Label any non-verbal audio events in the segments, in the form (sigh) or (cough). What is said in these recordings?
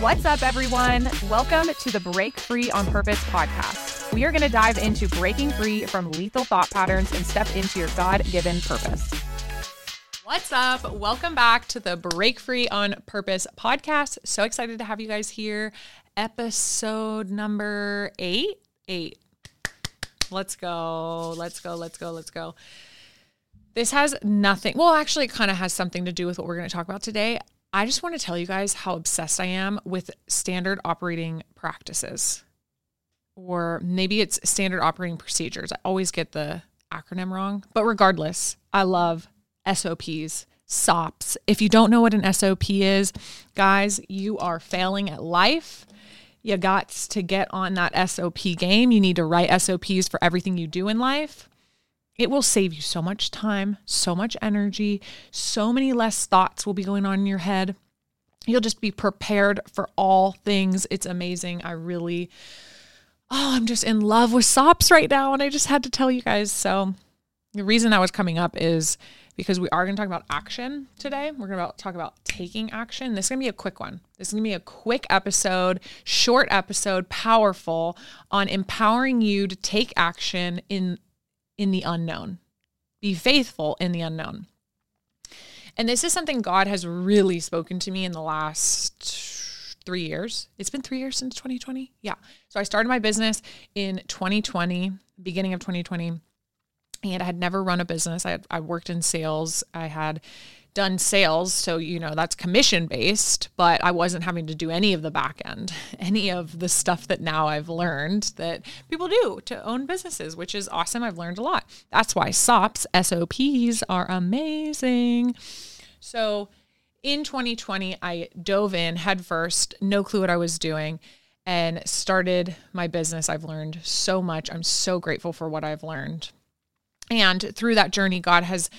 What's up, everyone? Welcome to the Break Free on Purpose podcast. We are going to dive into breaking free from lethal thought patterns and step into your God given purpose. What's up? Welcome back to the Break Free on Purpose podcast. So excited to have you guys here. Episode number eight. Eight. Let's go. Let's go. Let's go. Let's go. This has nothing, well, actually, it kind of has something to do with what we're going to talk about today. I just want to tell you guys how obsessed I am with standard operating practices, or maybe it's standard operating procedures. I always get the acronym wrong, but regardless, I love SOPs, SOPs. If you don't know what an SOP is, guys, you are failing at life. You got to get on that SOP game. You need to write SOPs for everything you do in life. It will save you so much time, so much energy, so many less thoughts will be going on in your head. You'll just be prepared for all things. It's amazing. I really, oh, I'm just in love with SOPs right now. And I just had to tell you guys. So, the reason that was coming up is because we are going to talk about action today. We're going to talk about taking action. This is going to be a quick one. This is going to be a quick episode, short episode, powerful on empowering you to take action in in the unknown. Be faithful in the unknown. And this is something God has really spoken to me in the last three years. It's been three years since 2020. Yeah. So I started my business in 2020, beginning of 2020. And I had never run a business. I, had, I worked in sales. I had done sales. So, you know, that's commission based, but I wasn't having to do any of the back end, (laughs) any of the stuff that now I've learned that people do to own businesses, which is awesome. I've learned a lot. That's why SOPs, SOPs are amazing. So, in 2020, I dove in headfirst, no clue what I was doing, and started my business. I've learned so much. I'm so grateful for what I've learned. And through that journey, God has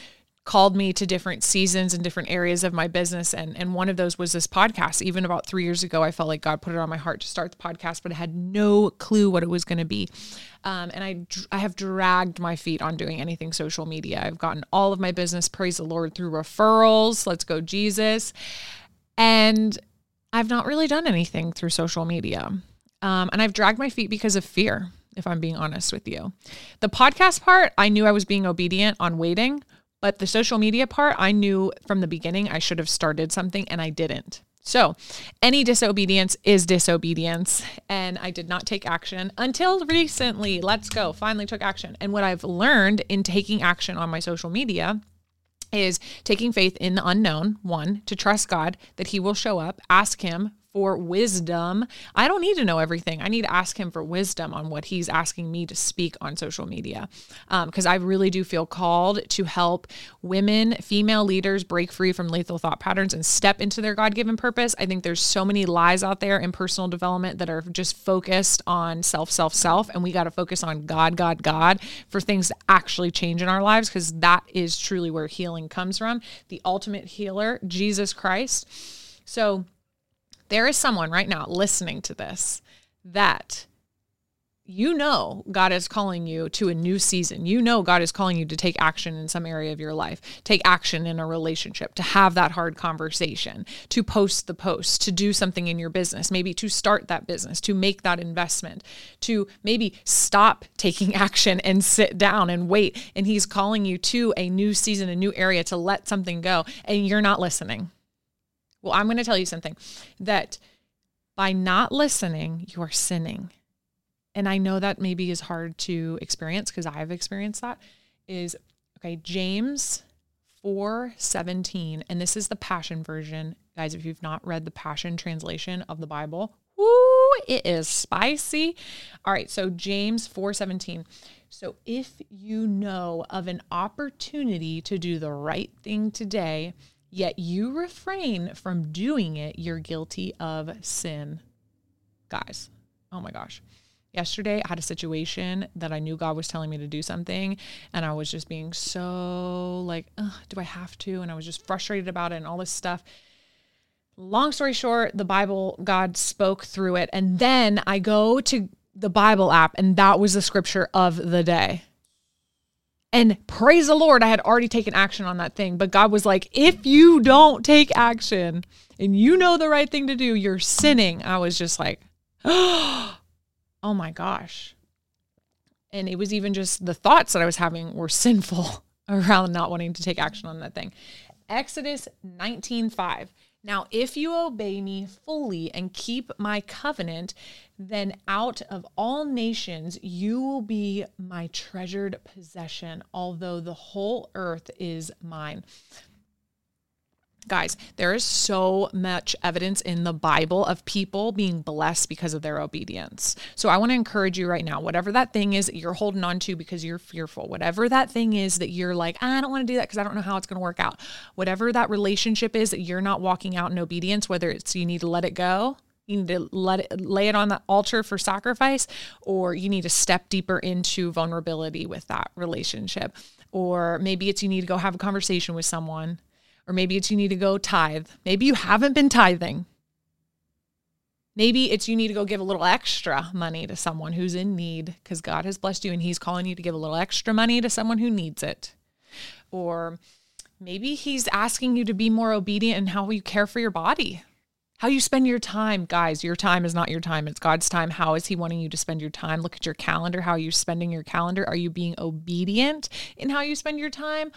called me to different seasons and different areas of my business. And and one of those was this podcast. Even about 3 years ago I felt like God put it on my heart to start the podcast but I had no clue what it was going to be. Um, and I I have dragged my feet on doing anything social media. I've gotten all of my business praise the Lord through referrals let's go Jesus. And I've not really done anything through social media. Um, and I've dragged my feet because of fear if I'm being honest with you. The podcast part, I knew I was being obedient on waiting, but the social media part, I knew from the beginning I should have started something and I didn't. So, any disobedience is disobedience. And I did not take action until recently. Let's go. Finally took action. And what I've learned in taking action on my social media is taking faith in the unknown, one, to trust God that He will show up, ask Him for wisdom. I don't need to know everything. I need to ask him for wisdom on what he's asking me to speak on social media. Because um, I really do feel called to help women, female leaders break free from lethal thought patterns and step into their God given purpose. I think there's so many lies out there in personal development that are just focused on self, self, self. And we got to focus on God, God, God for things to actually change in our lives because that is truly where healing comes from. The ultimate healer, Jesus Christ. So, there is someone right now listening to this that you know God is calling you to a new season. You know God is calling you to take action in some area of your life, take action in a relationship, to have that hard conversation, to post the post, to do something in your business, maybe to start that business, to make that investment, to maybe stop taking (laughs) action and sit down and wait. And He's calling you to a new season, a new area to let something go, and you're not listening. Well, I'm going to tell you something that by not listening, you're sinning. And I know that maybe is hard to experience because I've experienced that. Is okay, James 4 17, and this is the Passion version. Guys, if you've not read the Passion translation of the Bible, whoo, it is spicy. All right, so James 4 17. So if you know of an opportunity to do the right thing today, yet you refrain from doing it, you're guilty of sin. Guys, oh my gosh. Yesterday, I had a situation that I knew God was telling me to do something, and I was just being so like, do I have to? And I was just frustrated about it and all this stuff. Long story short, the Bible, God spoke through it. And then I go to the Bible app, and that was the scripture of the day. And praise the Lord, I had already taken action on that thing. But God was like, if you don't take action and you know the right thing to do, you're sinning. I was just like, (gasps) oh my gosh. And it was even just the thoughts that I was having were sinful (laughs) around not wanting to take action on that thing. Exodus 19:5. Now, if you obey me fully and keep my covenant, then out of all nations you will be my treasured possession, although the whole earth is mine. Guys, there is so much evidence in the Bible of people being blessed because of their obedience. So I want to encourage you right now, whatever that thing is that you're holding on to because you're fearful, whatever that thing is that you're like, I don't want to do that because I don't know how it's going to work out, whatever that relationship is that you're not walking out in obedience, whether it's you need to let it go, you need to let it lay it on the altar for sacrifice, or you need to step deeper into vulnerability with that relationship. Or maybe it's you need to go have a conversation with someone or maybe it's you need to go tithe. Maybe you haven't been tithing. Maybe it's you need to go give a little extra money to someone who's in need because God has blessed you and He's calling you to give a little extra money to someone who needs it. Or maybe He's asking you to be more obedient in how you care for your body, how you spend your time. Guys, your time is not your time, it's God's time. How is He wanting you to spend your time? Look at your calendar. How are you spending your calendar? Are you being obedient in how you spend your time?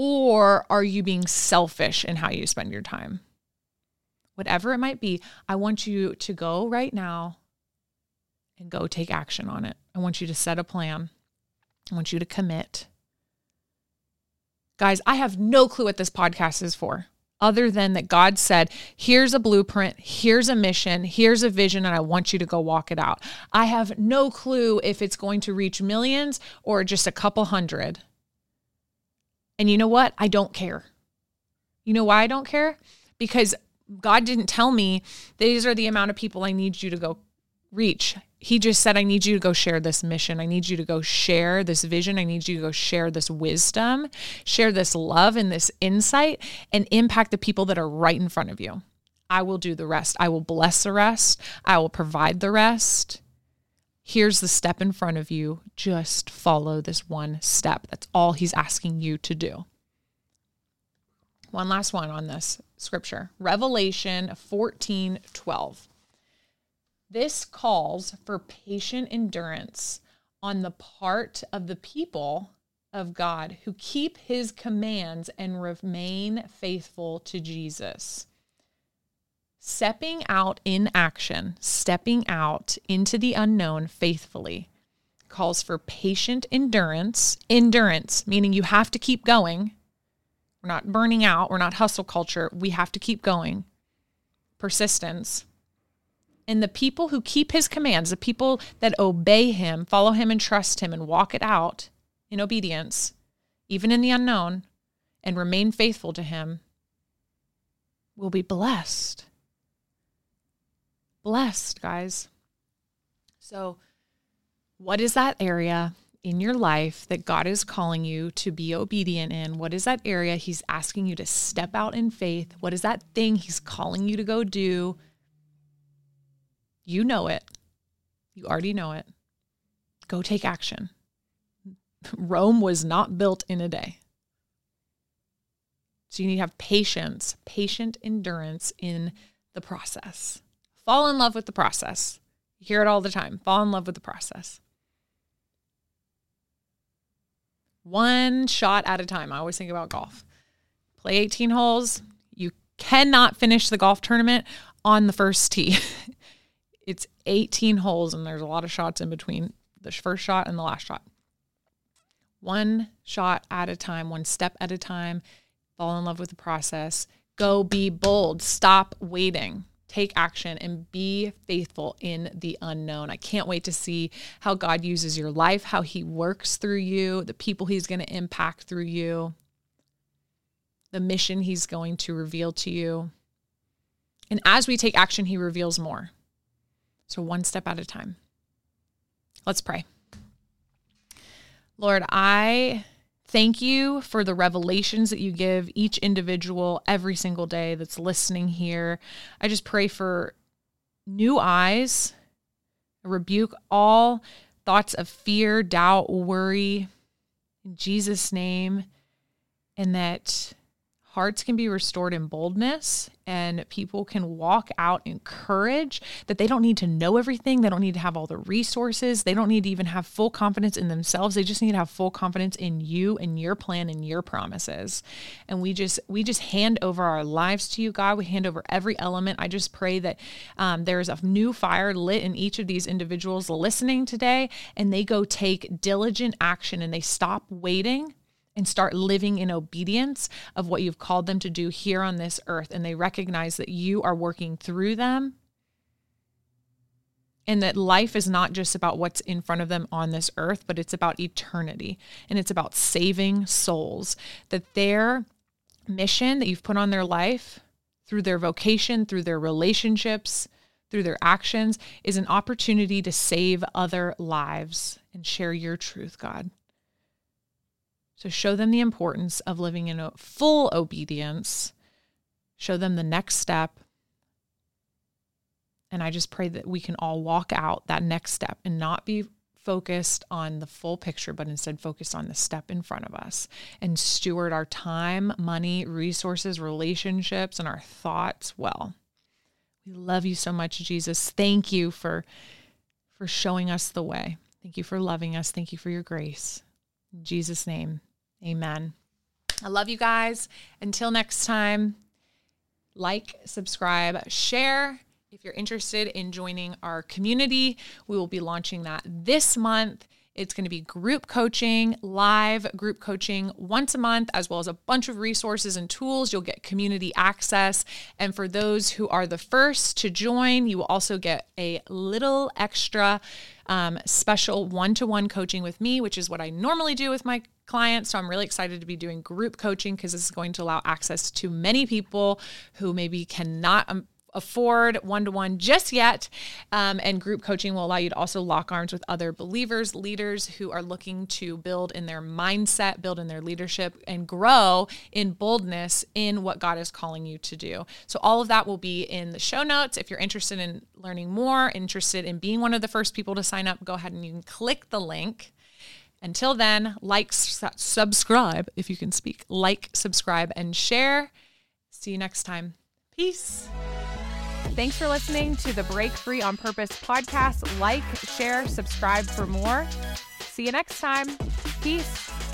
Or are you being selfish in how you spend your time? Whatever it might be, I want you to go right now and go take action on it. I want you to set a plan. I want you to commit. Guys, I have no clue what this podcast is for, other than that God said, here's a blueprint, here's a mission, here's a vision, and I want you to go walk it out. I have no clue if it's going to reach millions or just a couple hundred. And you know what? I don't care. You know why I don't care? Because God didn't tell me these are the amount of people I need you to go reach. He just said, I need you to go share this mission. I need you to go share this vision. I need you to go share this wisdom, share this love and this insight, and impact the people that are right in front of you. I will do the rest. I will bless the rest. I will provide the rest. Here's the step in front of you. Just follow this one step. That's all he's asking you to do. One last one on this scripture Revelation 14 12. This calls for patient endurance on the part of the people of God who keep his commands and remain faithful to Jesus stepping out in action, stepping out into the unknown faithfully calls for patient endurance. Endurance, meaning you have to keep going. We're not burning out, we're not hustle culture. We have to keep going. Persistence. And the people who keep his commands, the people that obey him, follow him, and trust him, and walk it out in obedience, even in the unknown, and remain faithful to him, will be blessed blessed, guys. So, what is that area in your life that God is calling you to be obedient in? What is that area He's asking you to step out in faith? What is that thing He's calling you to go do? You know it. You already know it. Go take action. (laughs) Rome was not built in a day. So you need to have patience, patient endurance in the process. Fall in love with the process. You hear it all the time. Fall in love with the process. One shot at a time. I always think about golf. Play 18 holes. You cannot finish the golf tournament on the first tee. (laughs) it's 18 holes, and there's a lot of shots in between the first shot and the last shot. One shot at a time, one step at a time. Fall in love with the process. Go be bold. Stop waiting take action and be faithful in the unknown. I can't wait to see how God uses your life, how he works through you, the people he's going to impact through you, the mission he's going to reveal to you. And as we take action, he reveals more. So, one step at a time. Let's pray. Lord, I Thank you for the revelations that you give each individual every single day that's listening here. I just pray for new eyes, rebuke all thoughts of fear, doubt, worry, in Jesus' name, and that hearts can be restored in boldness and people can walk out in courage that they don't need to know everything. They don't need to have all the resources. They don't need to even have full confidence in themselves. They just need to have full confidence in you and your plan and your promises. And we just we just hand over our lives to you god. We hand over every element. I just pray that um, there's a new fire lit in each of these individuals listening today and they go take diligent action and they stop waiting and start living in obedience of what you've called them to do here on this earth. And they recognize that you are working through them and that life is not just about what's in front of them on this earth, but it's about eternity and it's about saving souls. That their mission that you've put on their life through their vocation, through their relationships, through their actions is an opportunity to save other lives and share your truth, God. So show them the importance of living in full obedience. Show them the next step. And I just pray that we can all walk out that next step and not be focused on the full picture, but instead focus on the step in front of us and steward our time, money, resources, relationships, and our thoughts well. We love you so much, Jesus. Thank you for, for showing us the way. Thank you for loving us. Thank you for your grace. In Jesus' name, Amen. I love you guys. Until next time, like, subscribe, share. If you're interested in joining our community, we will be launching that this month. It's going to be group coaching, live group coaching once a month, as well as a bunch of resources and tools. You'll get community access. And for those who are the first to join, you will also get a little extra um, special one to one coaching with me, which is what I normally do with my clients. So I'm really excited to be doing group coaching because this is going to allow access to many people who maybe cannot. Um, afford one to one just yet. Um, and group coaching will allow you to also lock arms with other believers, leaders who are looking to build in their mindset, build in their leadership, and grow in boldness in what God is calling you to do. So, all of that will be in the show notes. If you're interested in learning more, interested in being one of the first people to sign up, go ahead and you can click the link. Until then, like, subscribe if you can speak, like, subscribe, and share. See you next time. Peace. Thanks for listening to the Break Free on Purpose podcast. Like, share, subscribe for more. See you next time. Peace.